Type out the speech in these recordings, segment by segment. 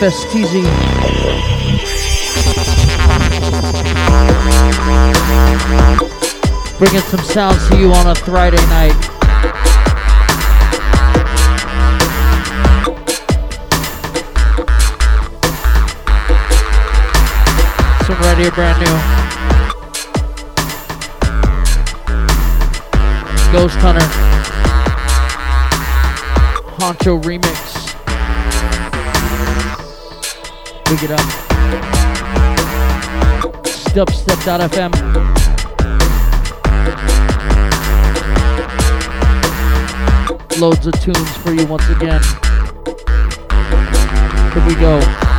FSTZ. Bringing some sounds to you on a Friday night. Some right here, brand new. Ghost Hunter. Honcho remix. Big it up. Dubstep.fm. Loads of tunes for you once again. Here we go.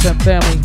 FM family.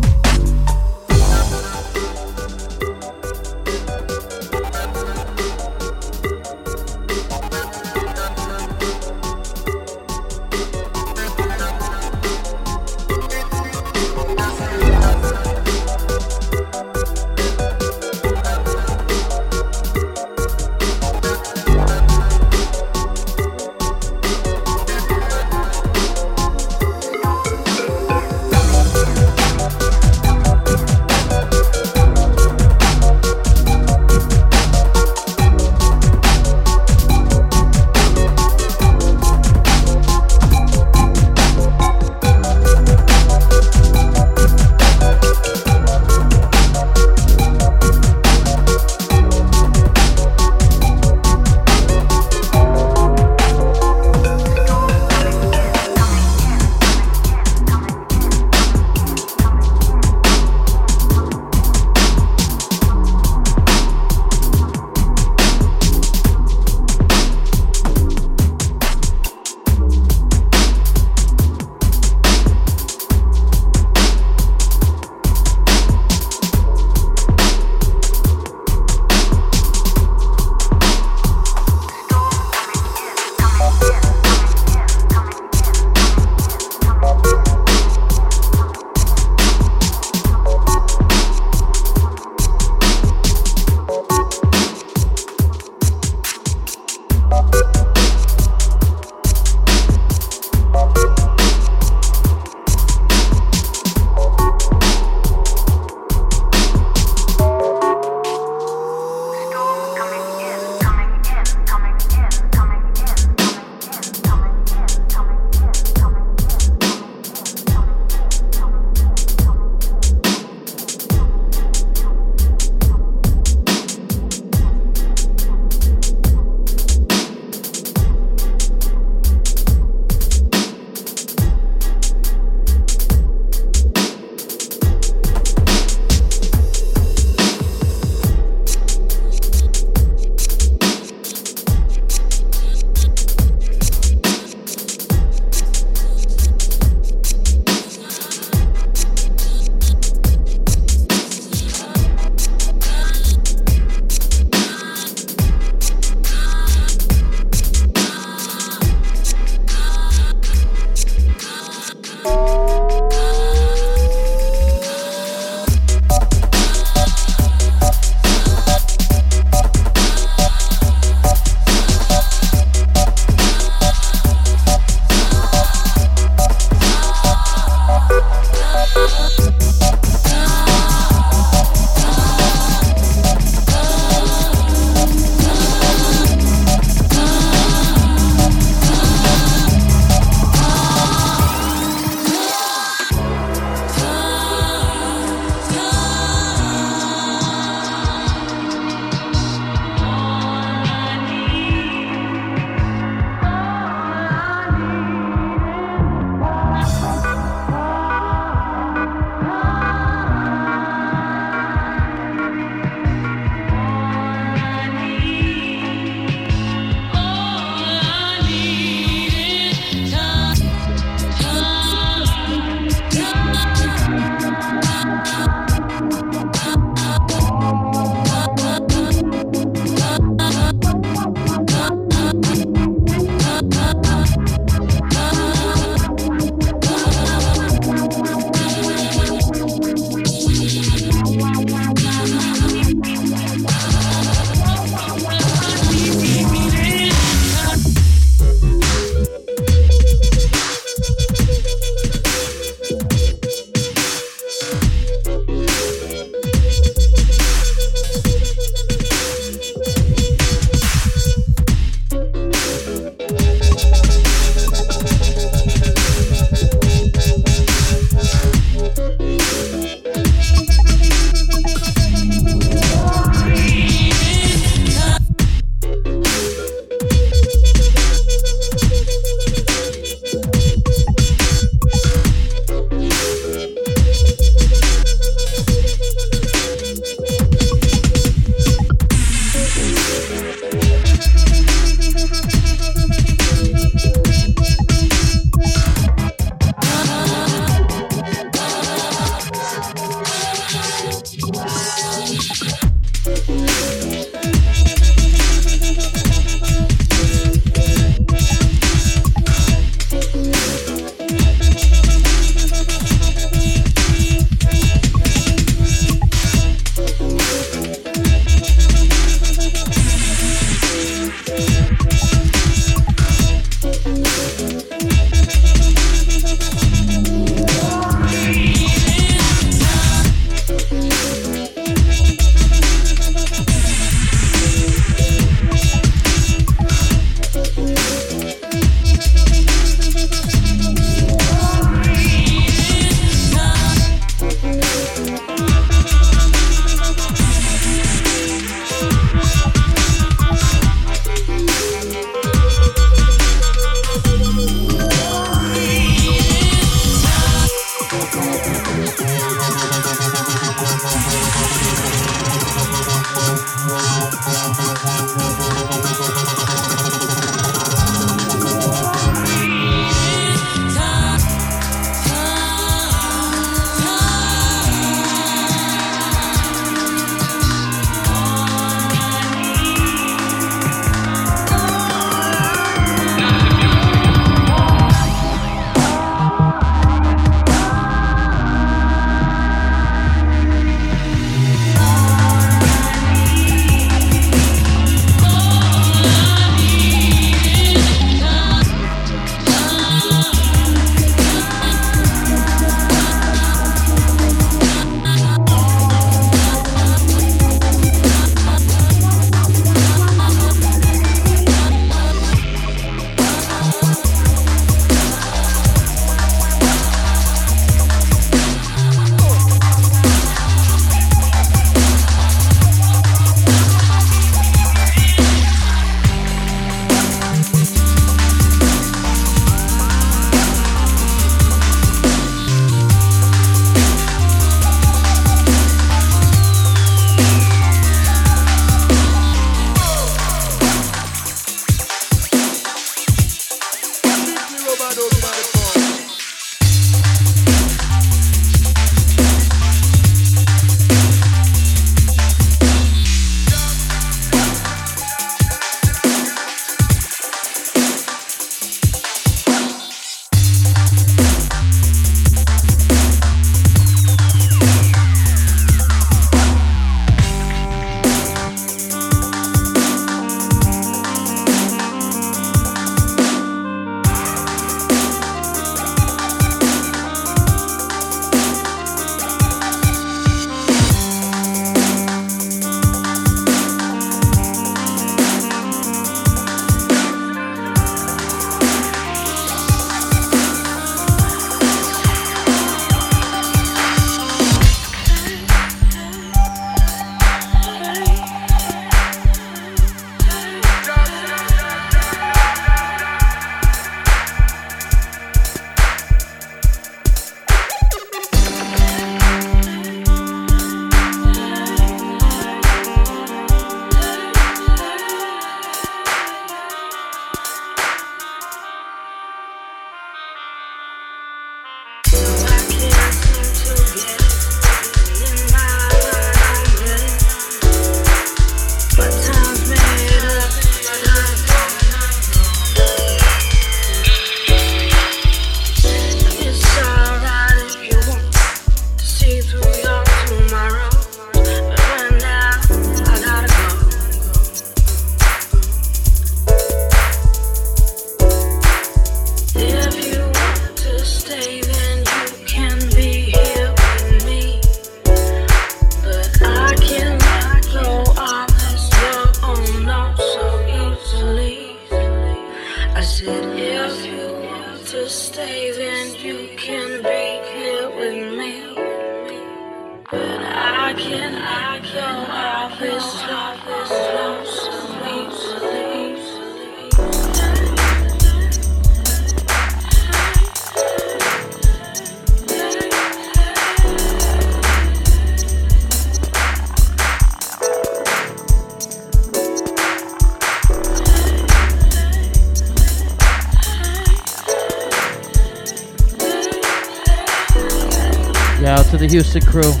Crew.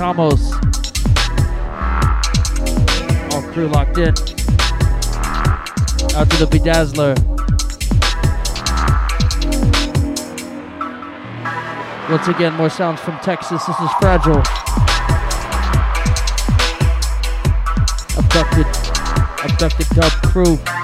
Katamos. All crew locked in. Out to the Bedazzler. Once again, more sounds from Texas. This is Fragile. Abducted. Abducted Dub crew.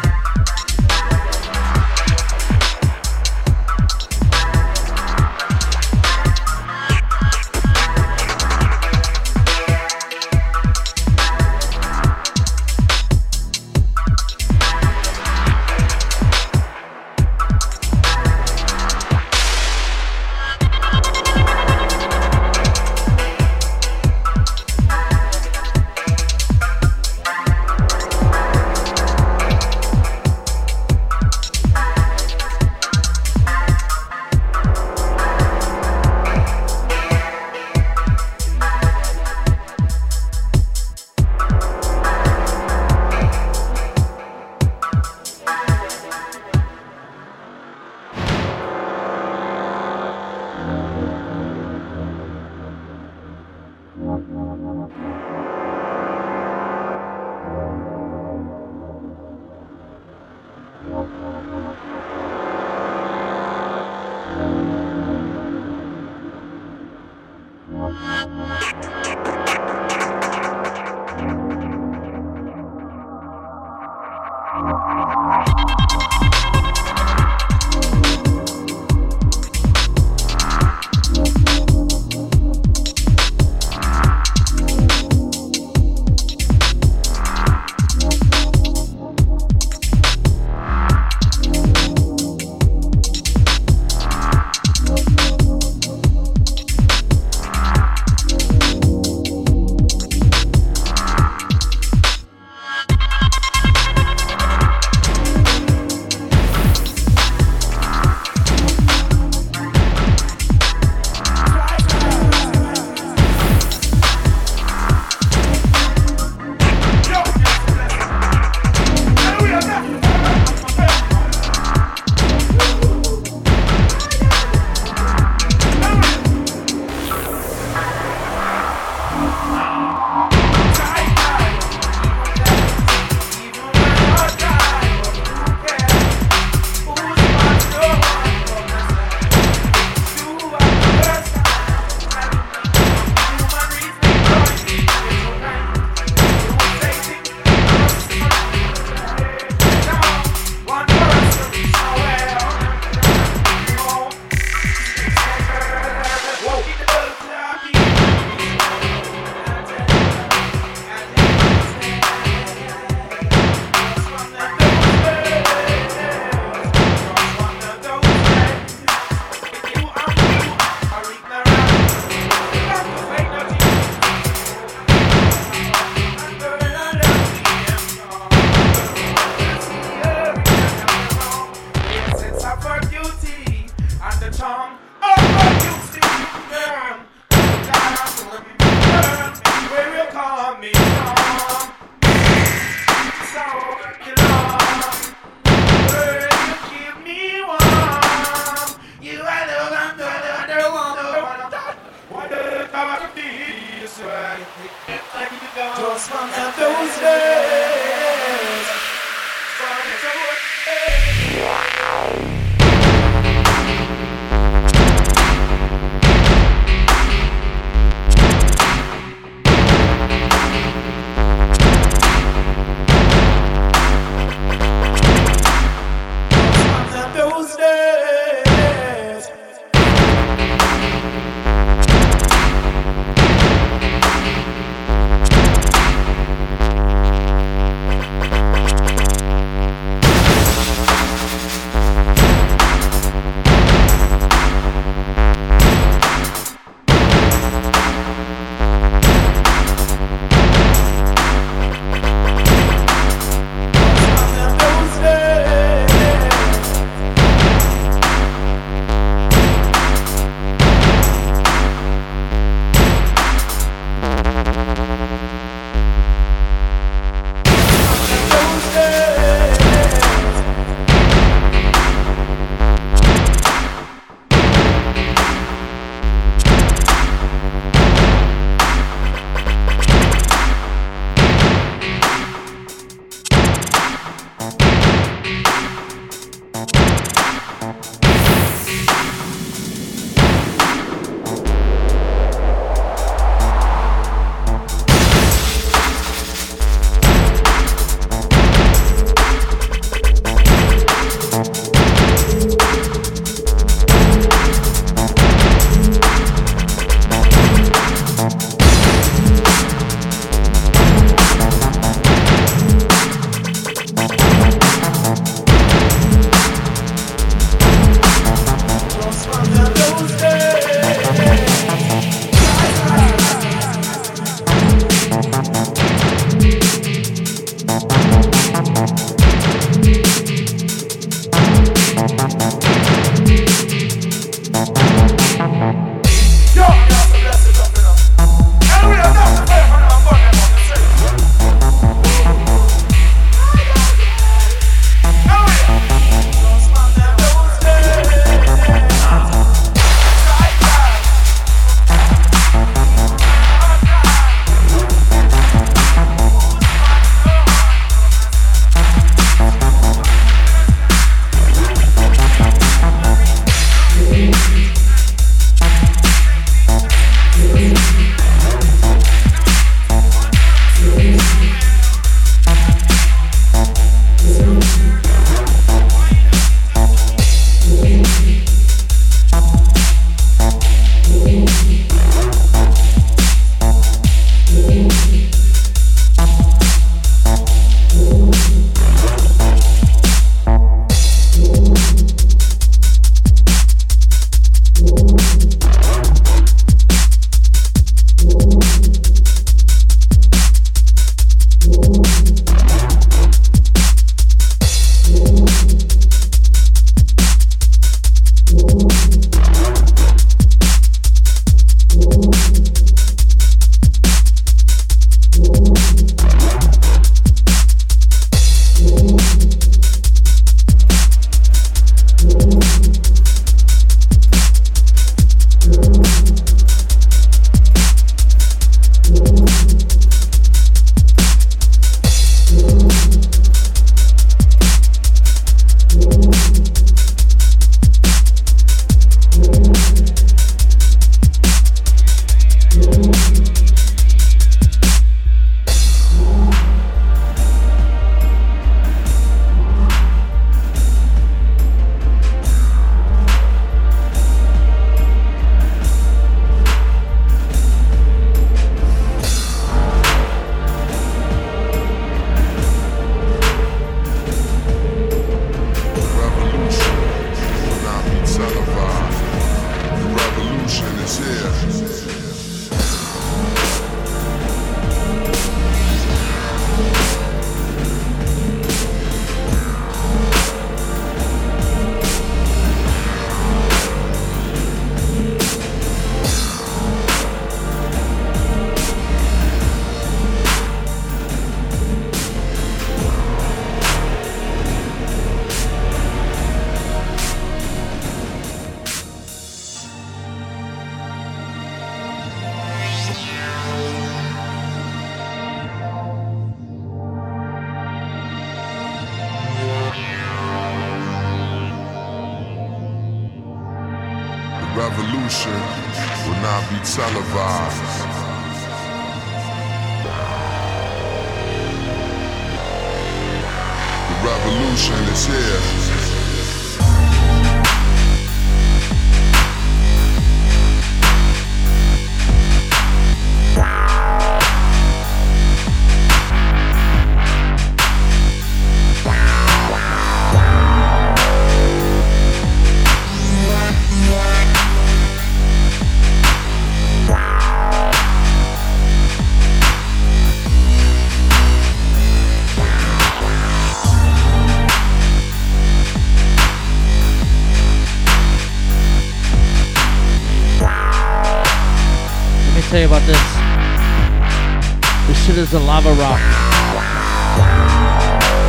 Is a lava rock.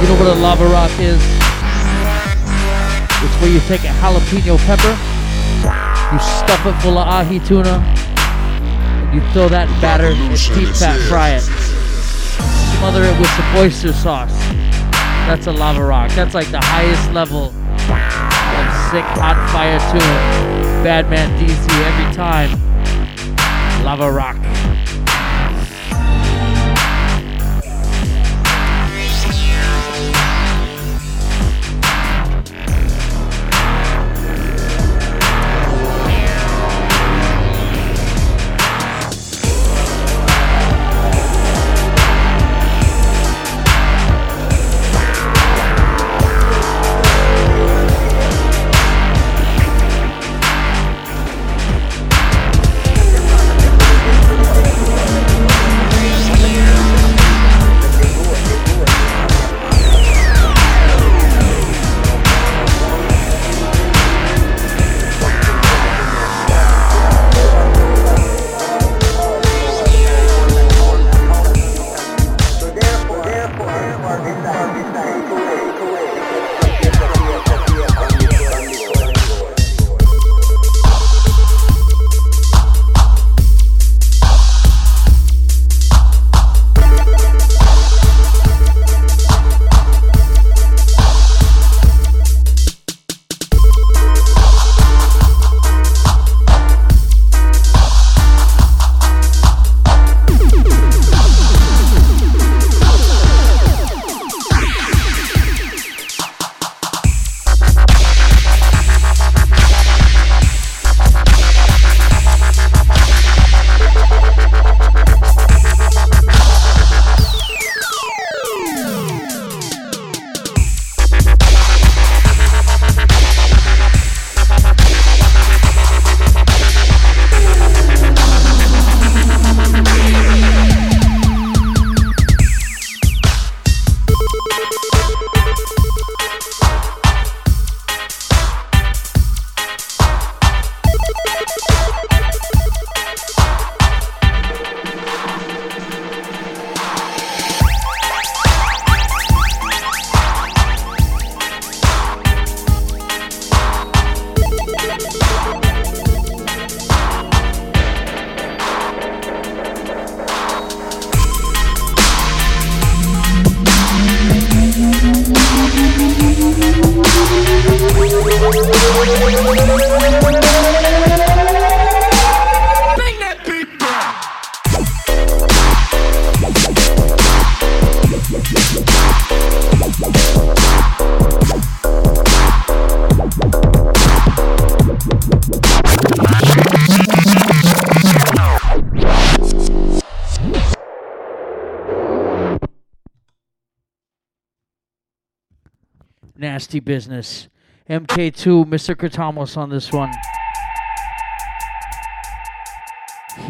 You know what a lava rock is? It's where you take a jalapeno pepper, you stuff it full of ahi tuna, and you throw that batter and deep fat fry it. Smother it with some oyster sauce. That's a lava rock. That's like the highest level of sick hot fire tuna. Badman DC every time. Lava rock. Nasty business. MK2, Mr. Katamos on this one.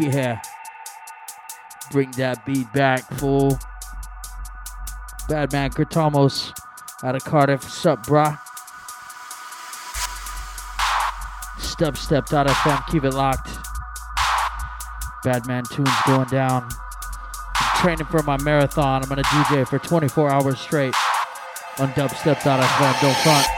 Yeah. Bring that beat back, fool. Badman Kertamos out of Cardiff. Sup, brah? Step stepped out of FM. Keep it locked. Badman tunes going down. I'm training for my marathon. I'm gonna DJ for 24 hours straight on dubstep.fm. Don't front.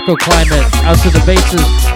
Out to out to the bases.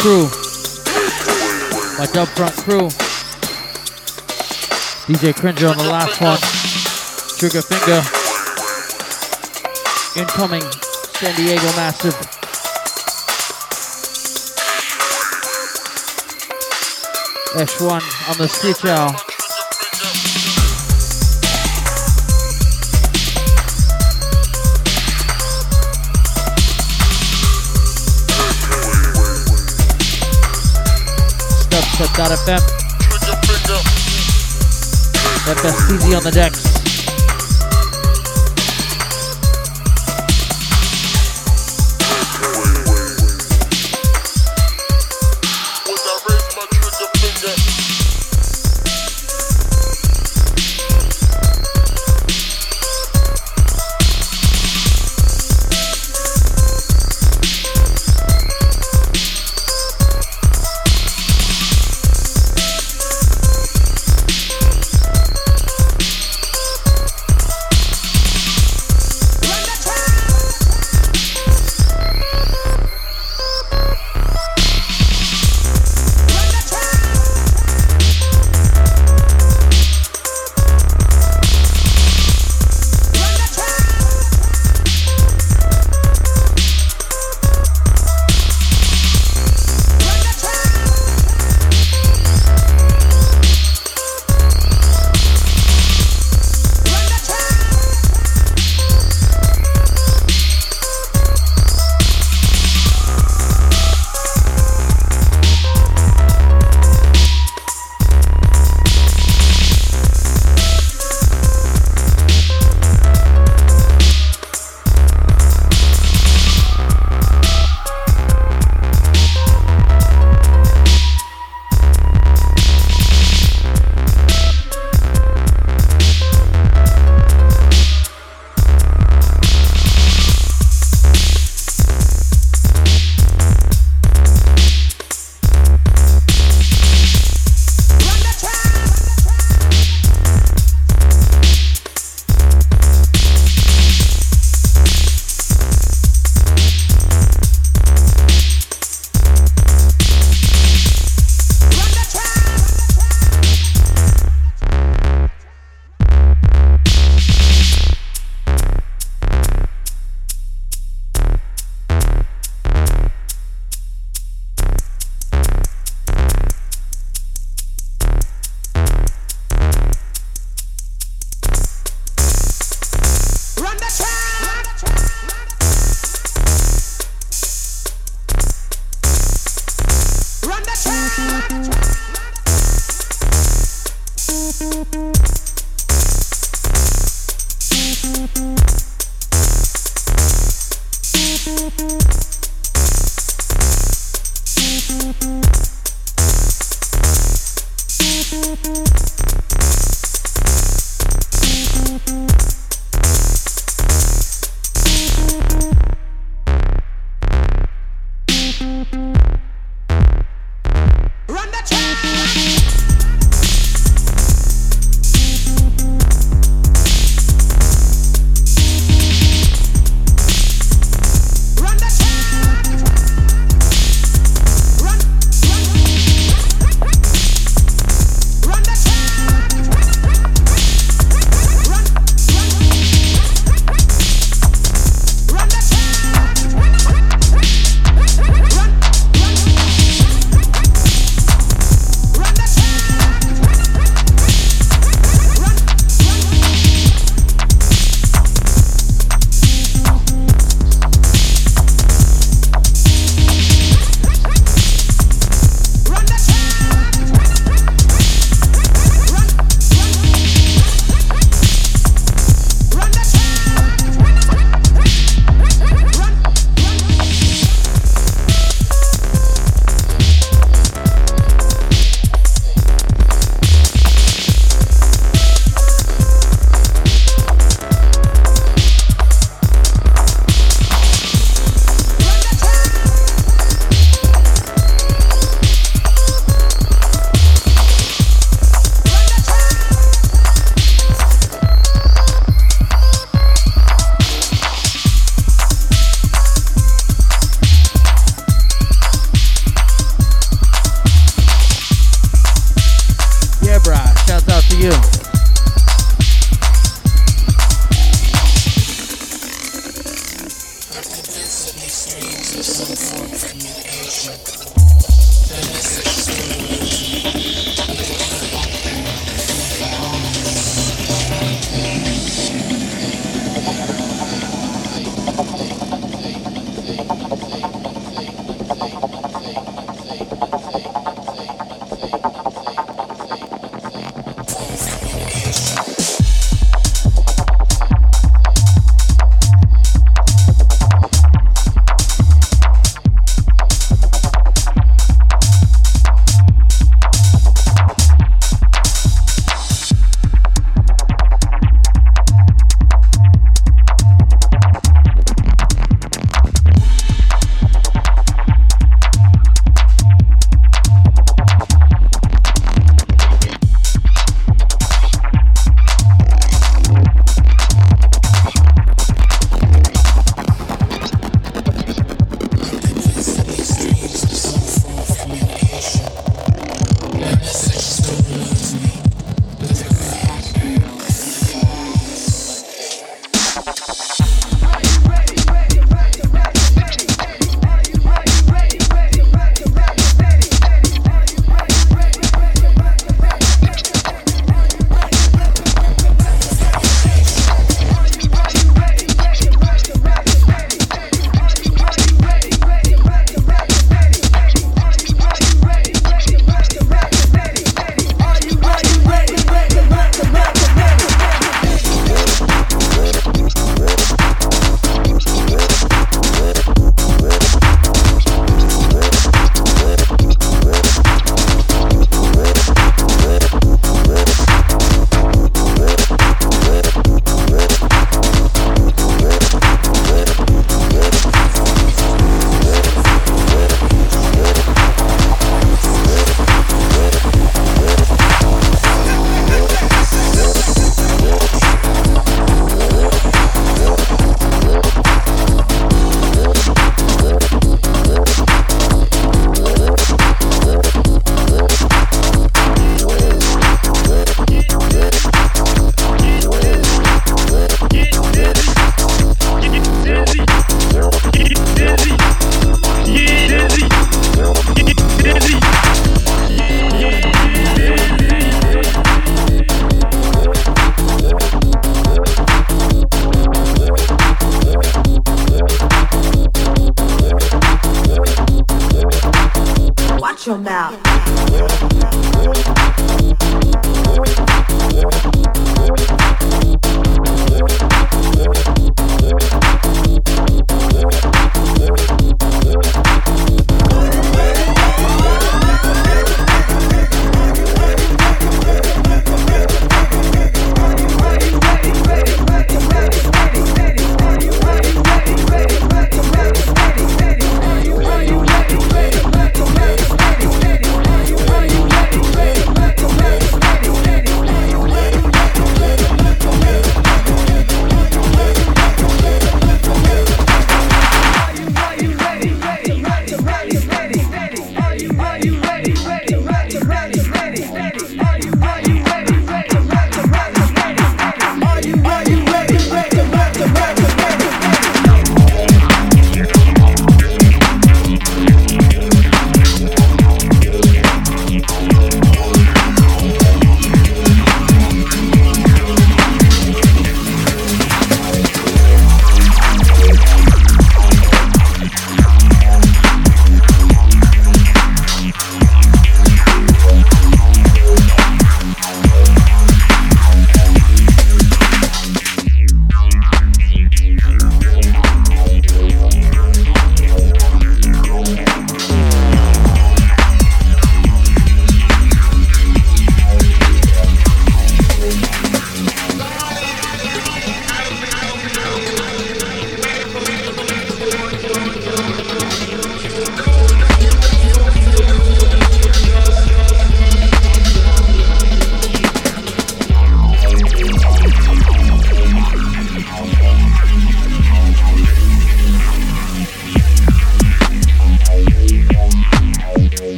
Crew. My dub front crew. DJ Cringer on the last one. Trigger Finger. Incoming San Diego Massive. S1 on the stitch out. FM. FSTZ on the decks.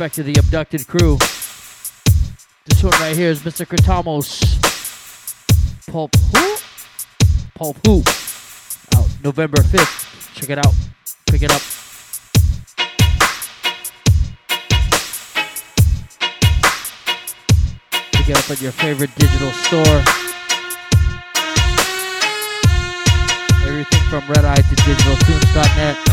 Respect to the abducted crew. This one right here is Mr. Kratamos. Pulp Who? Pulp Who? Out November 5th. Check it out. Pick it up. Pick it up at your favorite digital store. Everything from Red Eye to digitaltunes.net.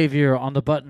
Savior on the buttons.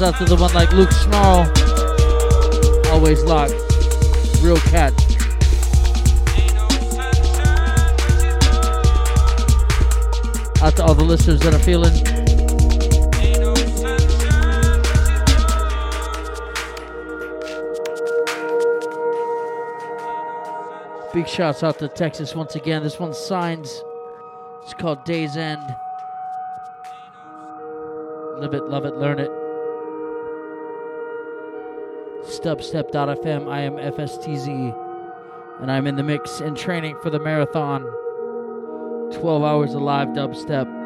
Shouts out to the one like Luke Snarl. Always locked. Real cat. Out to all the listeners that are feeling. Big shouts out to Texas once again. This one's Signs. It's called Day's End. Live it, love it, learn it. Dubstep.fm. I am FSTZ. And I'm in the mix and training for the marathon. 12 hours of live dubstep.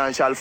Babylon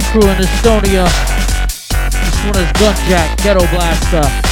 the crew in Estonia. This one is Gunjack, Ghetto Blaster.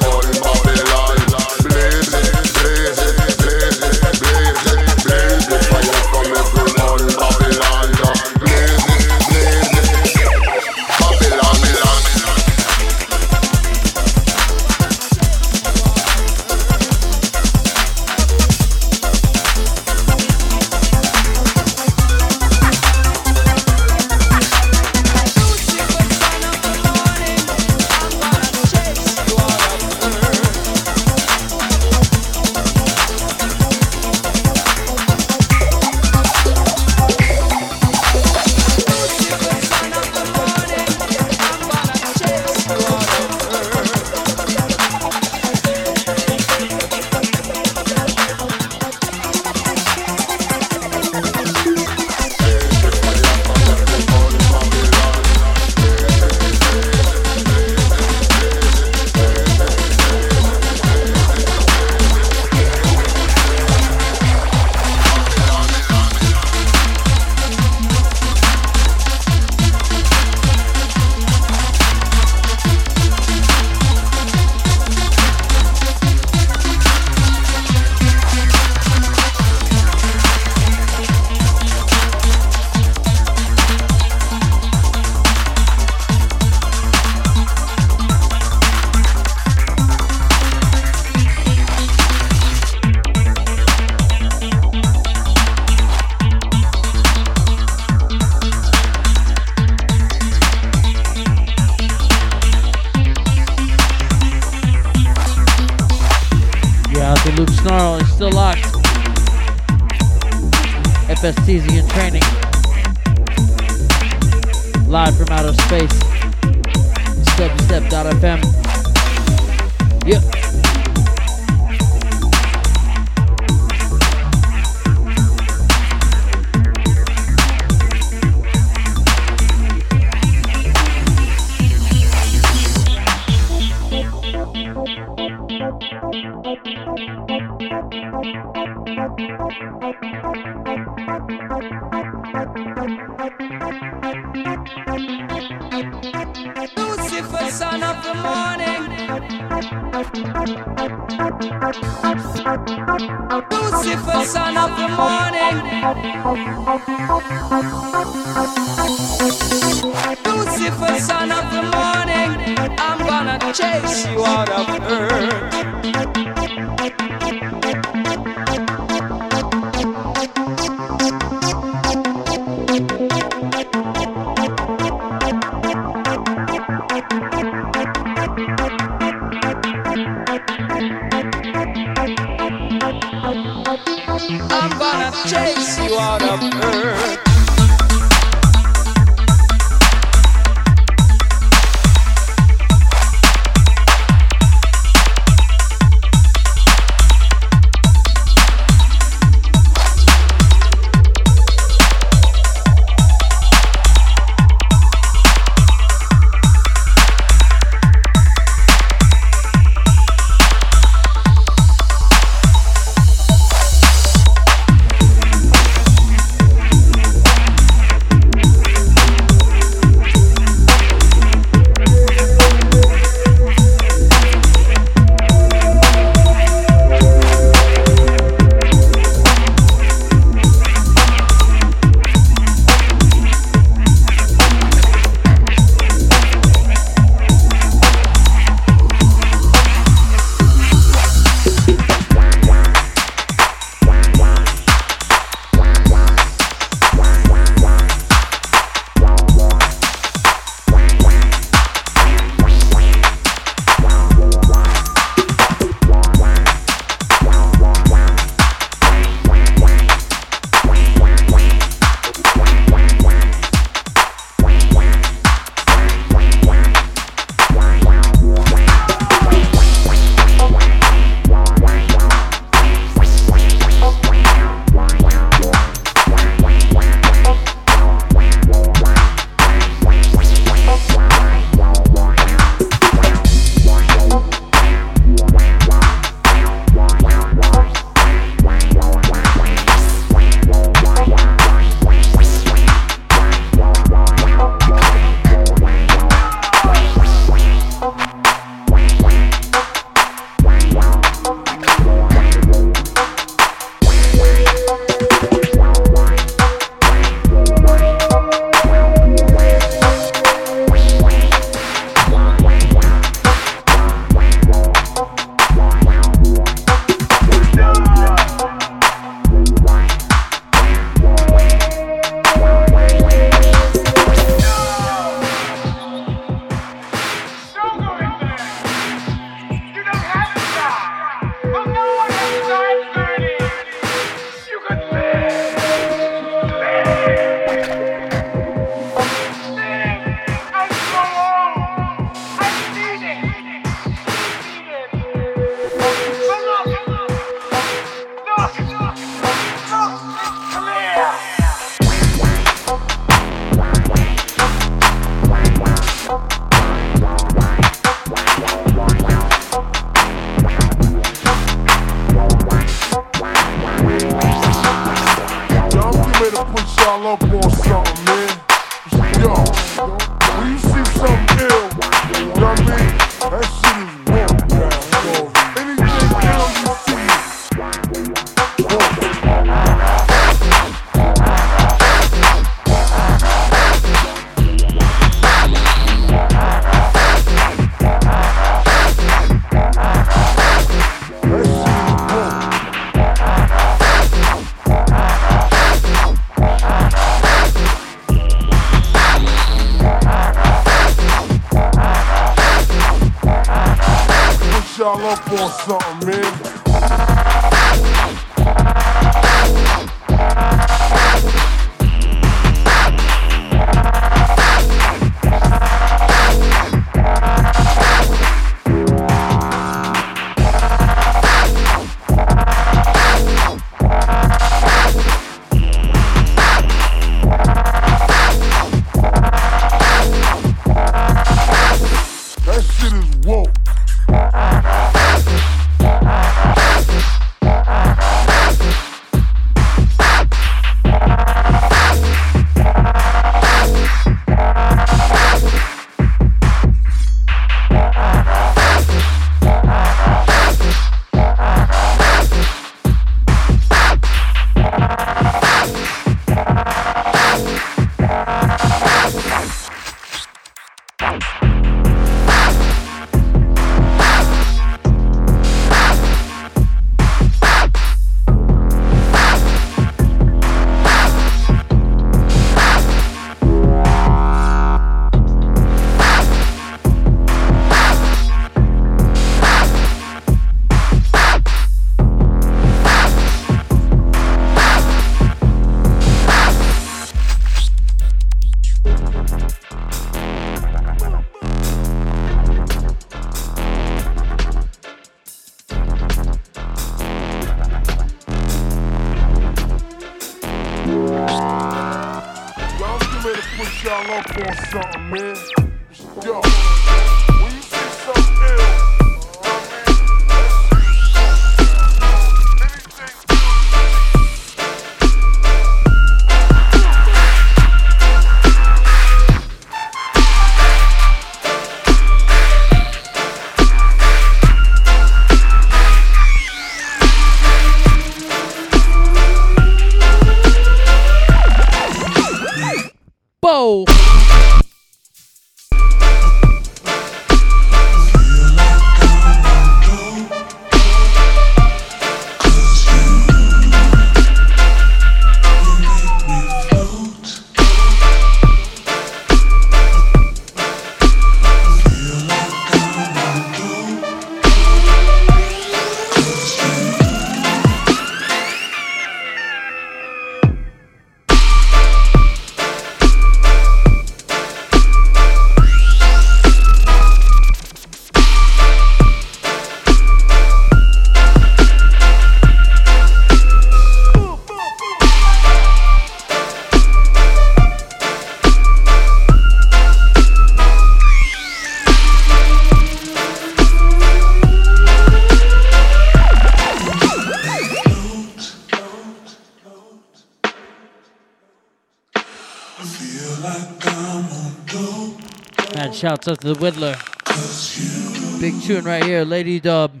The Whittler. Big tune right here, Lady Dub.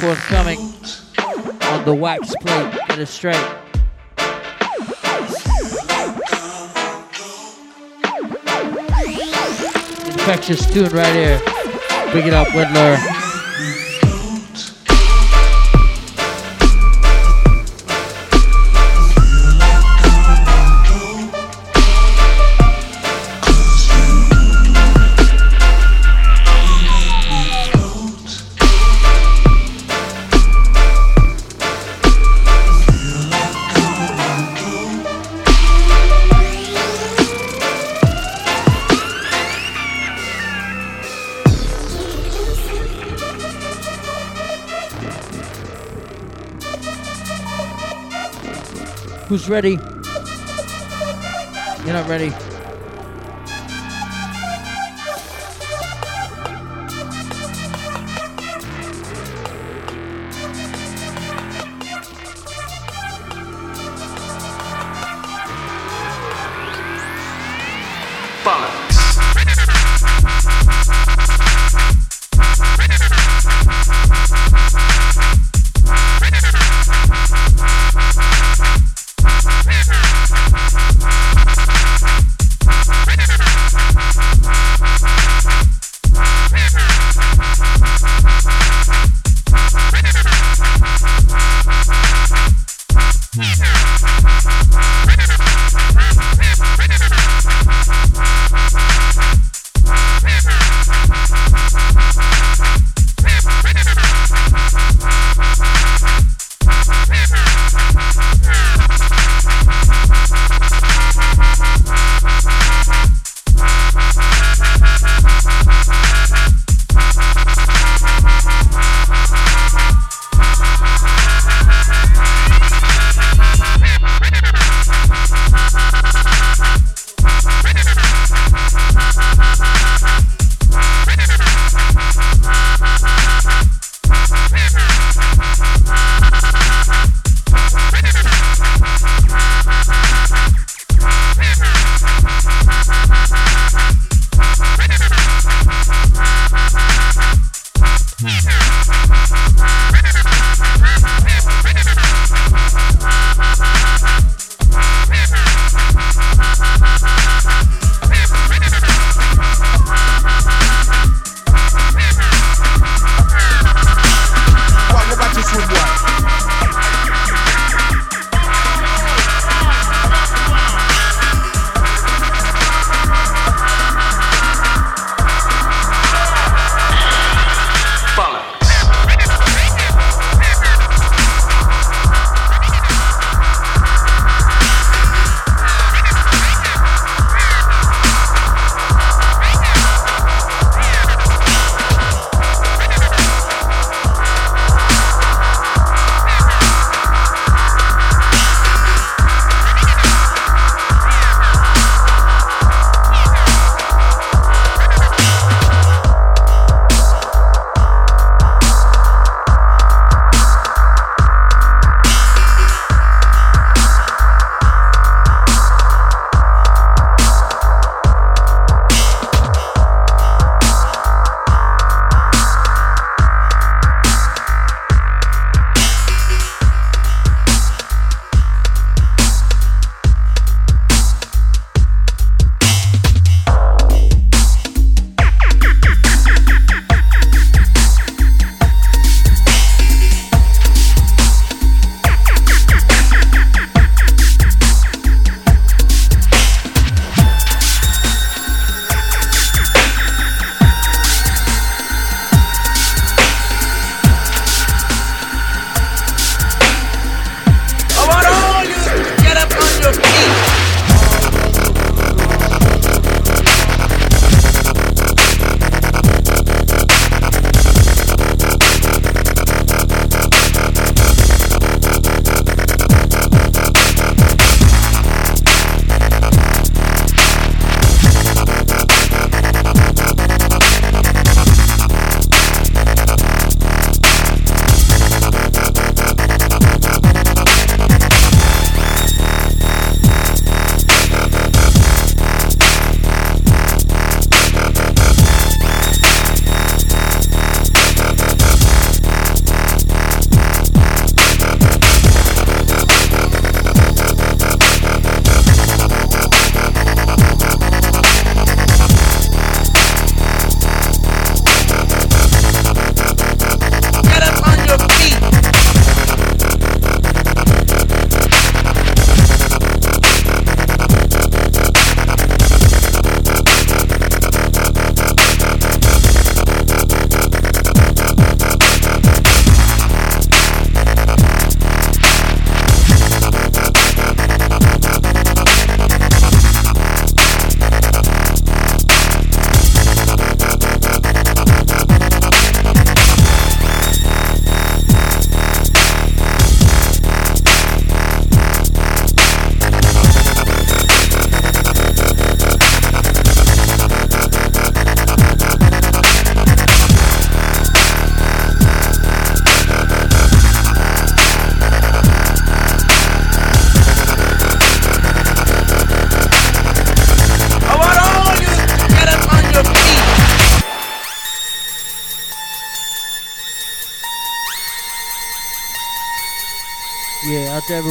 Forthcoming on the wax plate. Get it straight. Infectious tune right here. Big it up, Whittler. Who's ready? You're not ready.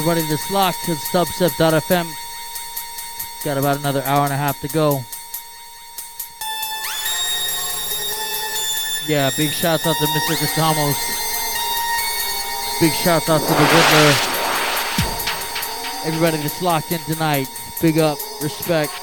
Everybody that's locked to dubstep.fm. Got about another hour and a half to go. Yeah, big shouts out to Mr. Katamos. Big shouts out to the Riddler. Everybody that's locked in tonight. Big up, respect.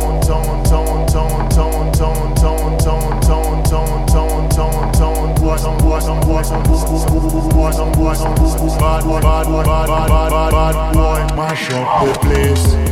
boy sound, boy sound, boy sound, boom boom boom boom, boy sound, boy sound, boom boom, bad bad bad bad bad bad bad boy, mash up the place.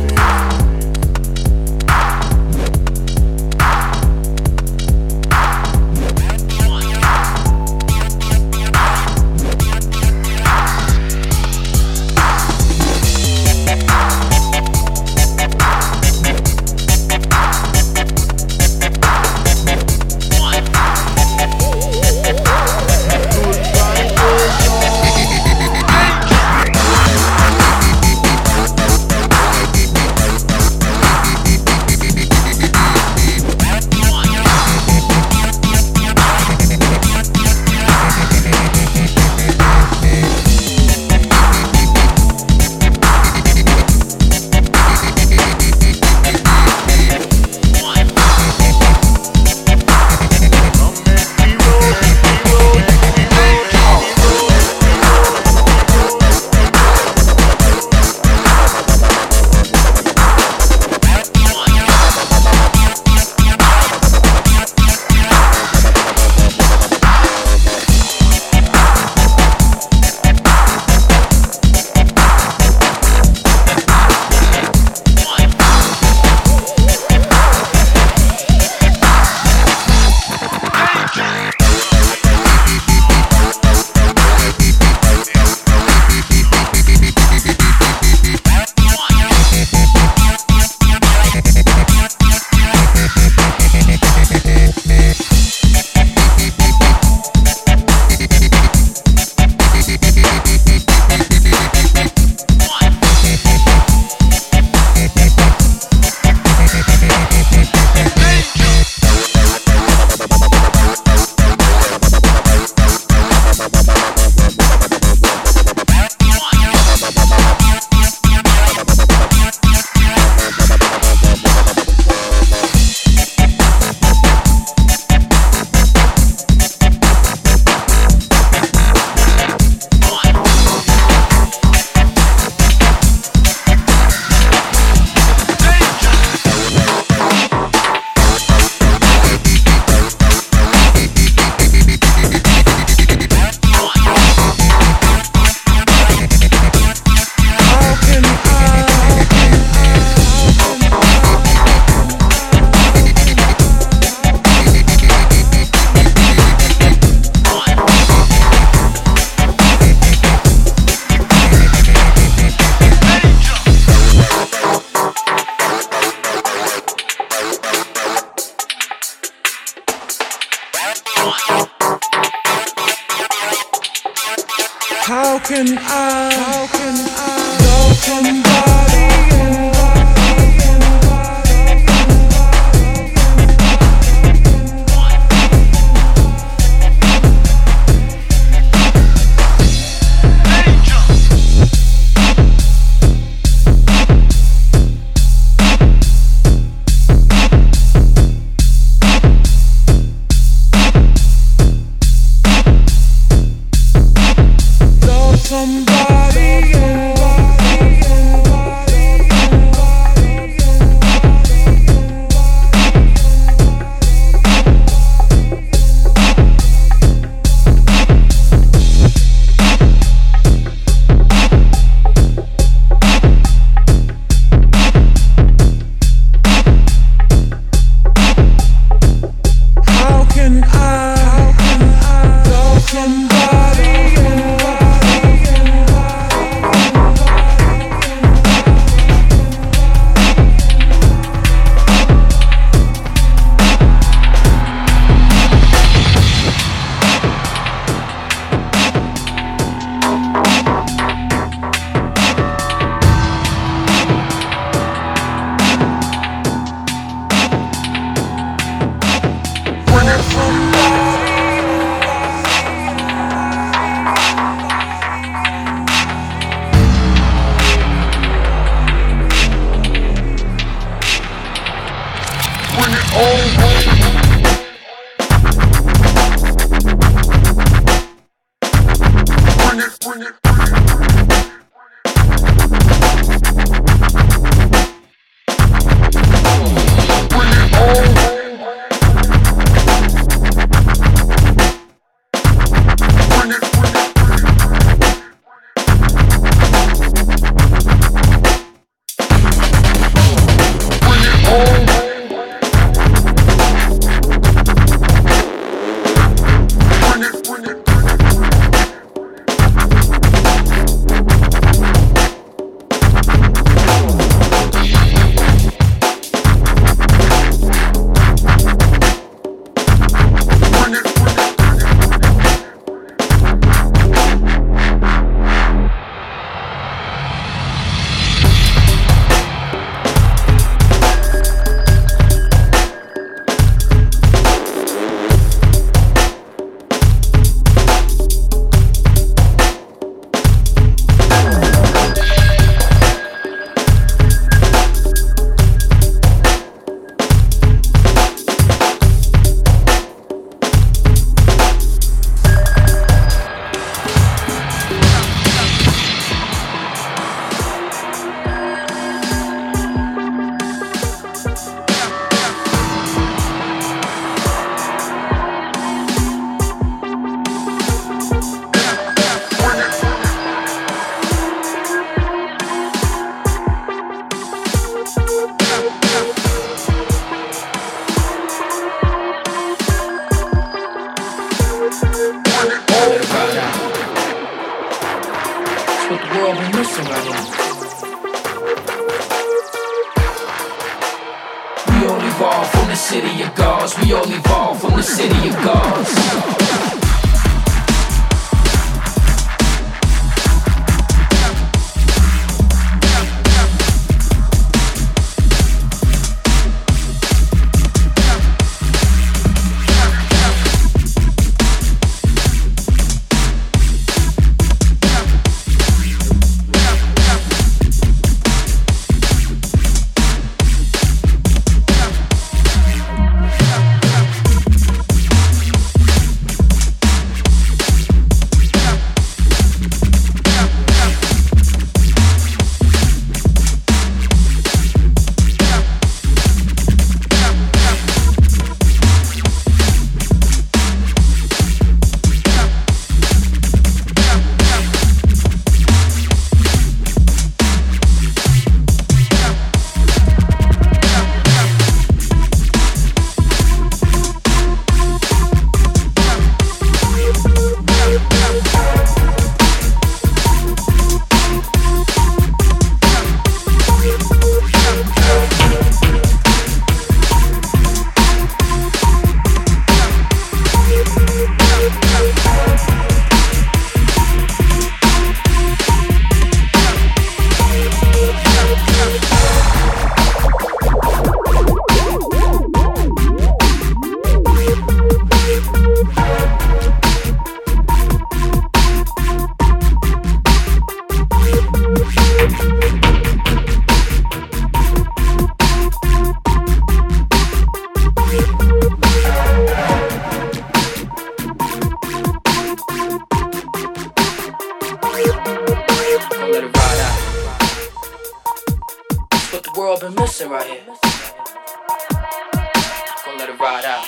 Gonna let it ride out.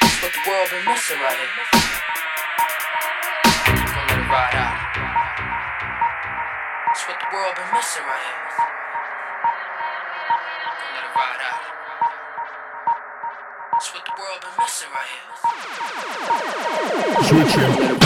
That's what the world been missing right here. Gonna let it ride out. It's what the world been missing right here. Gonna what the world been missing right here. Switching.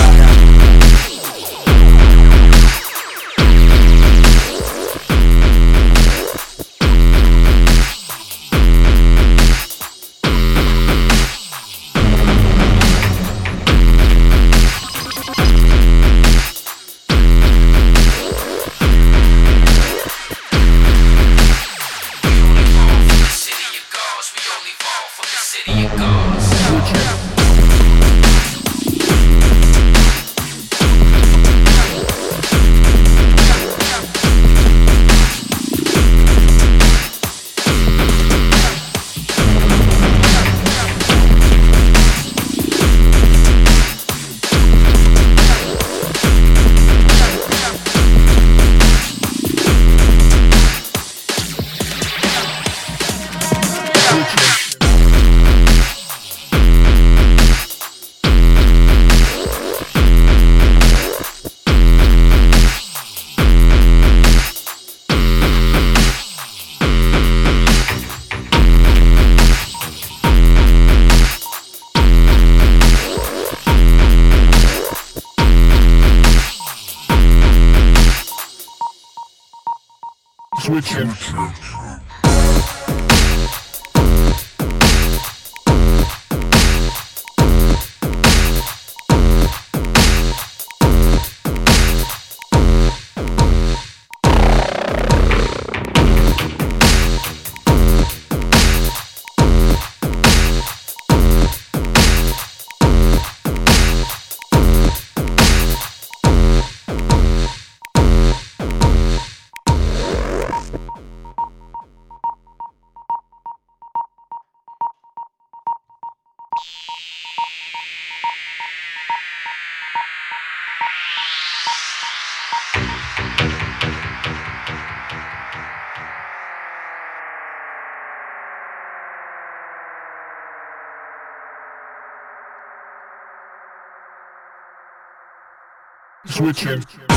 Switching.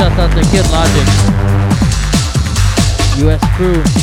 Shout out to Kid Logic. US crew.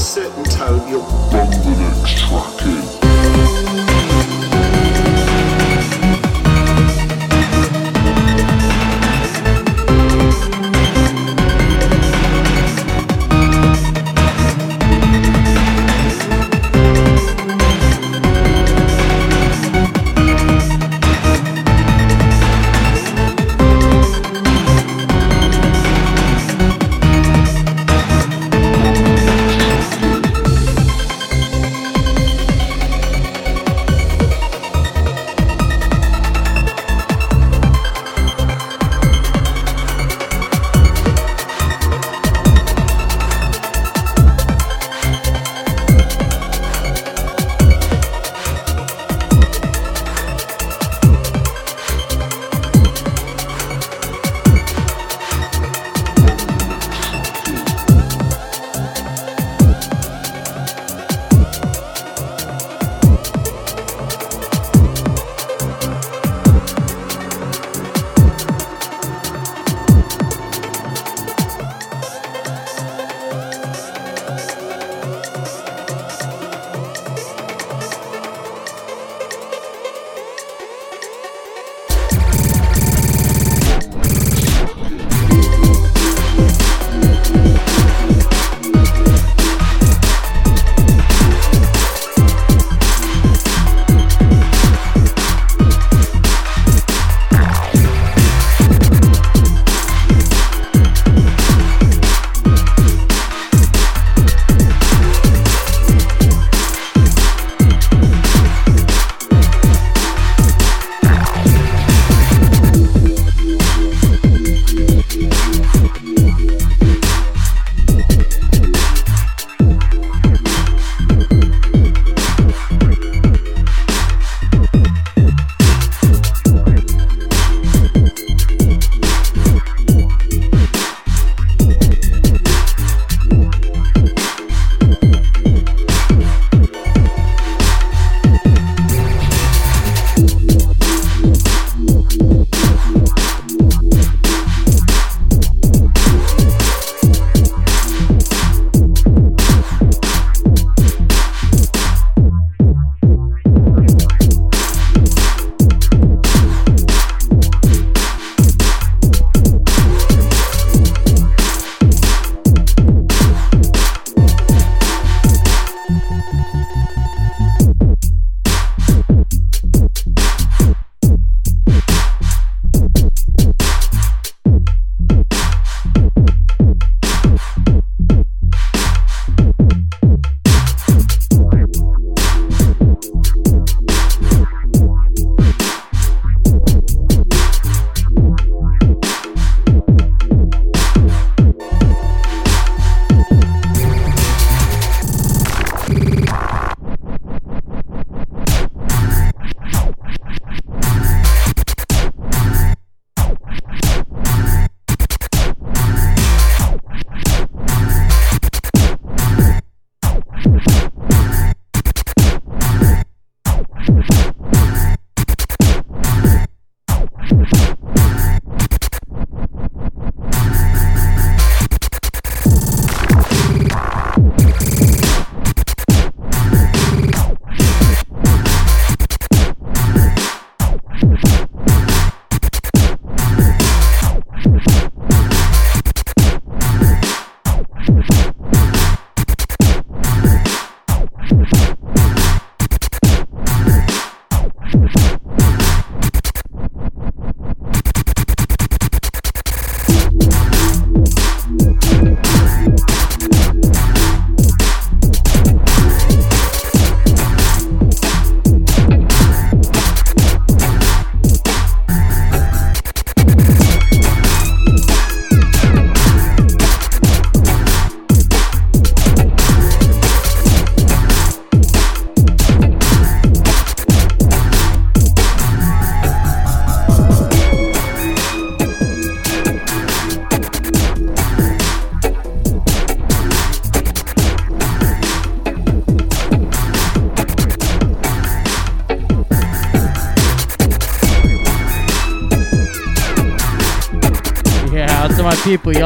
Where you've got a certain tone, in.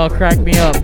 Y'all crack me up.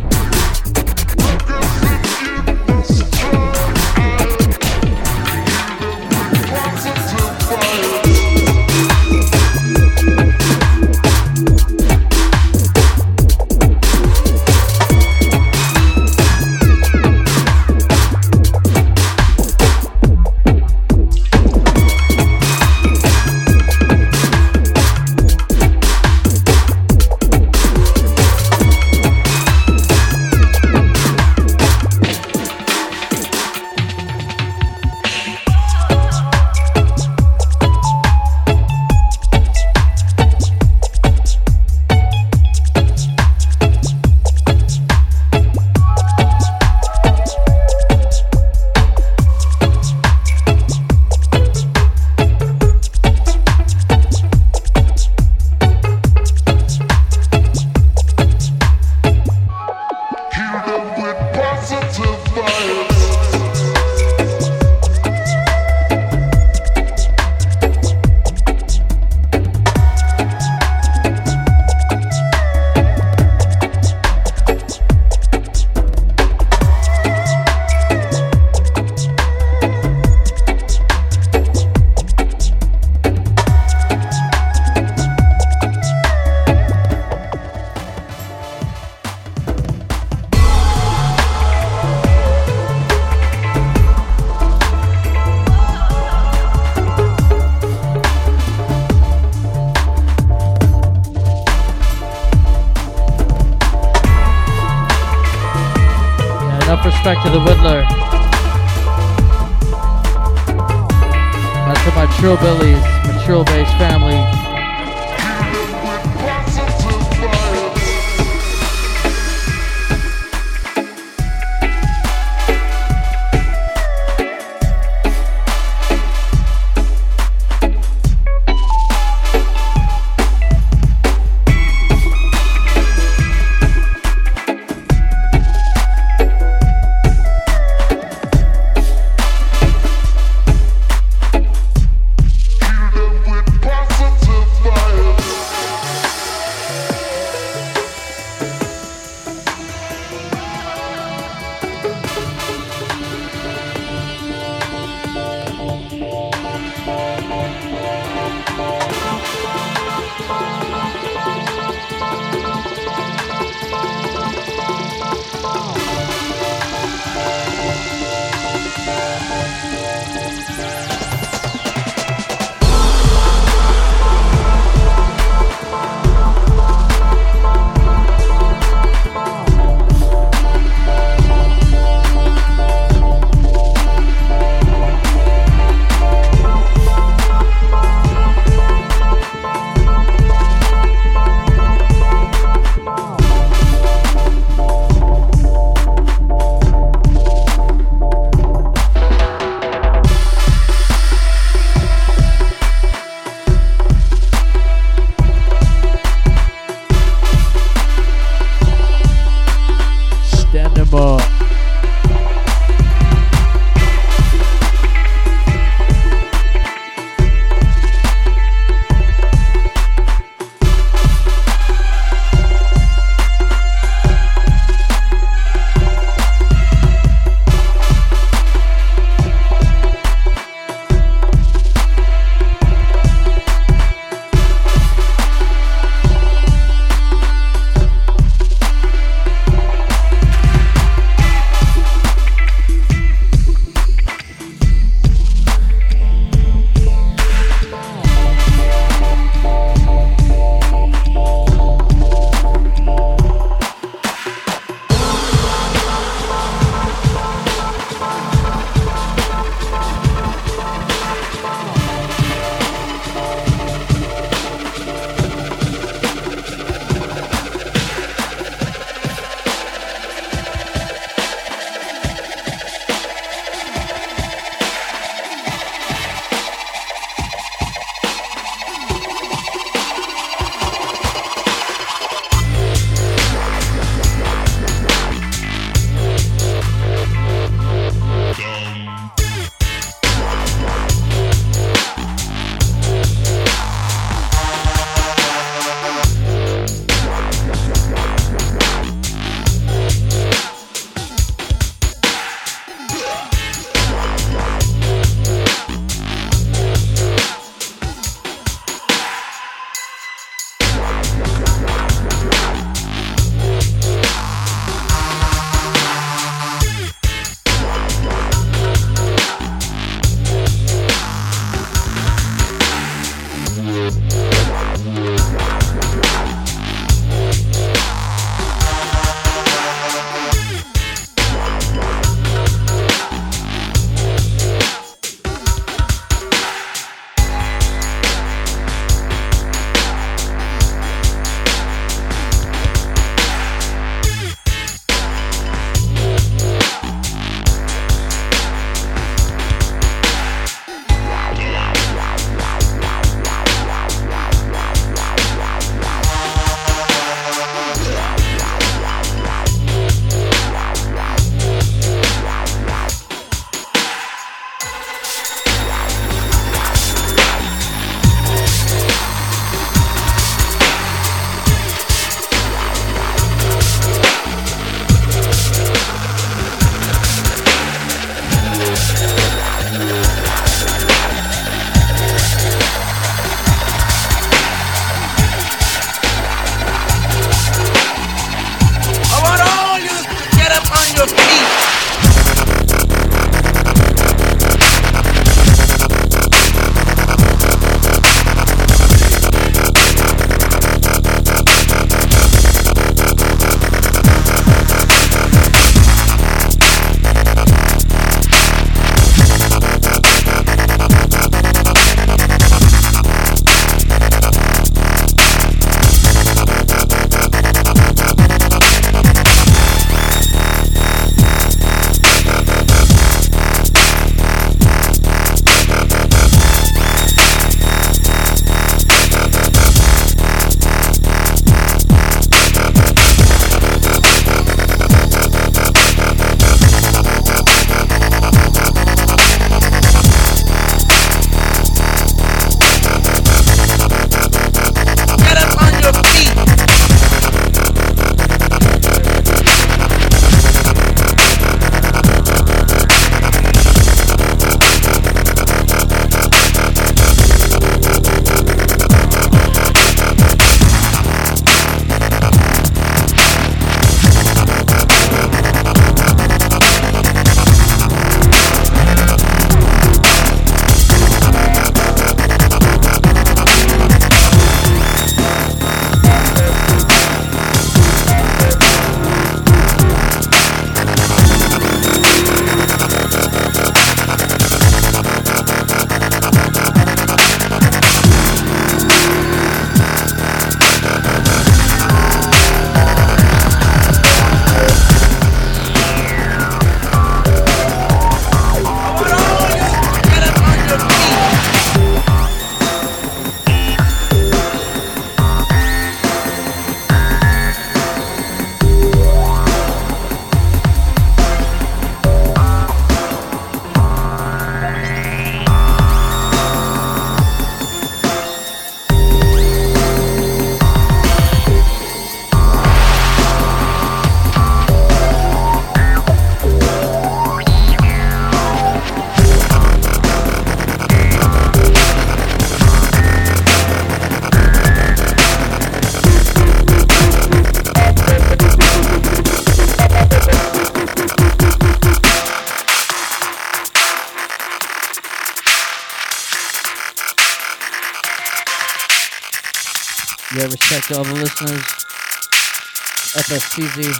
FSCZ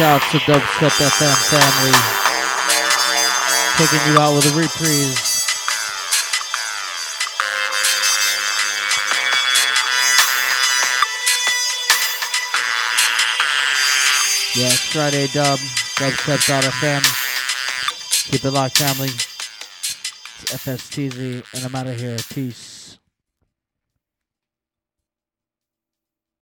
shouts to Dubstep FM family. Taking you out with a reprise. Yeah, it's Friday dub. Dubstep.fm. Keep it locked, family. It's FSTZ, and I'm out of here. Peace.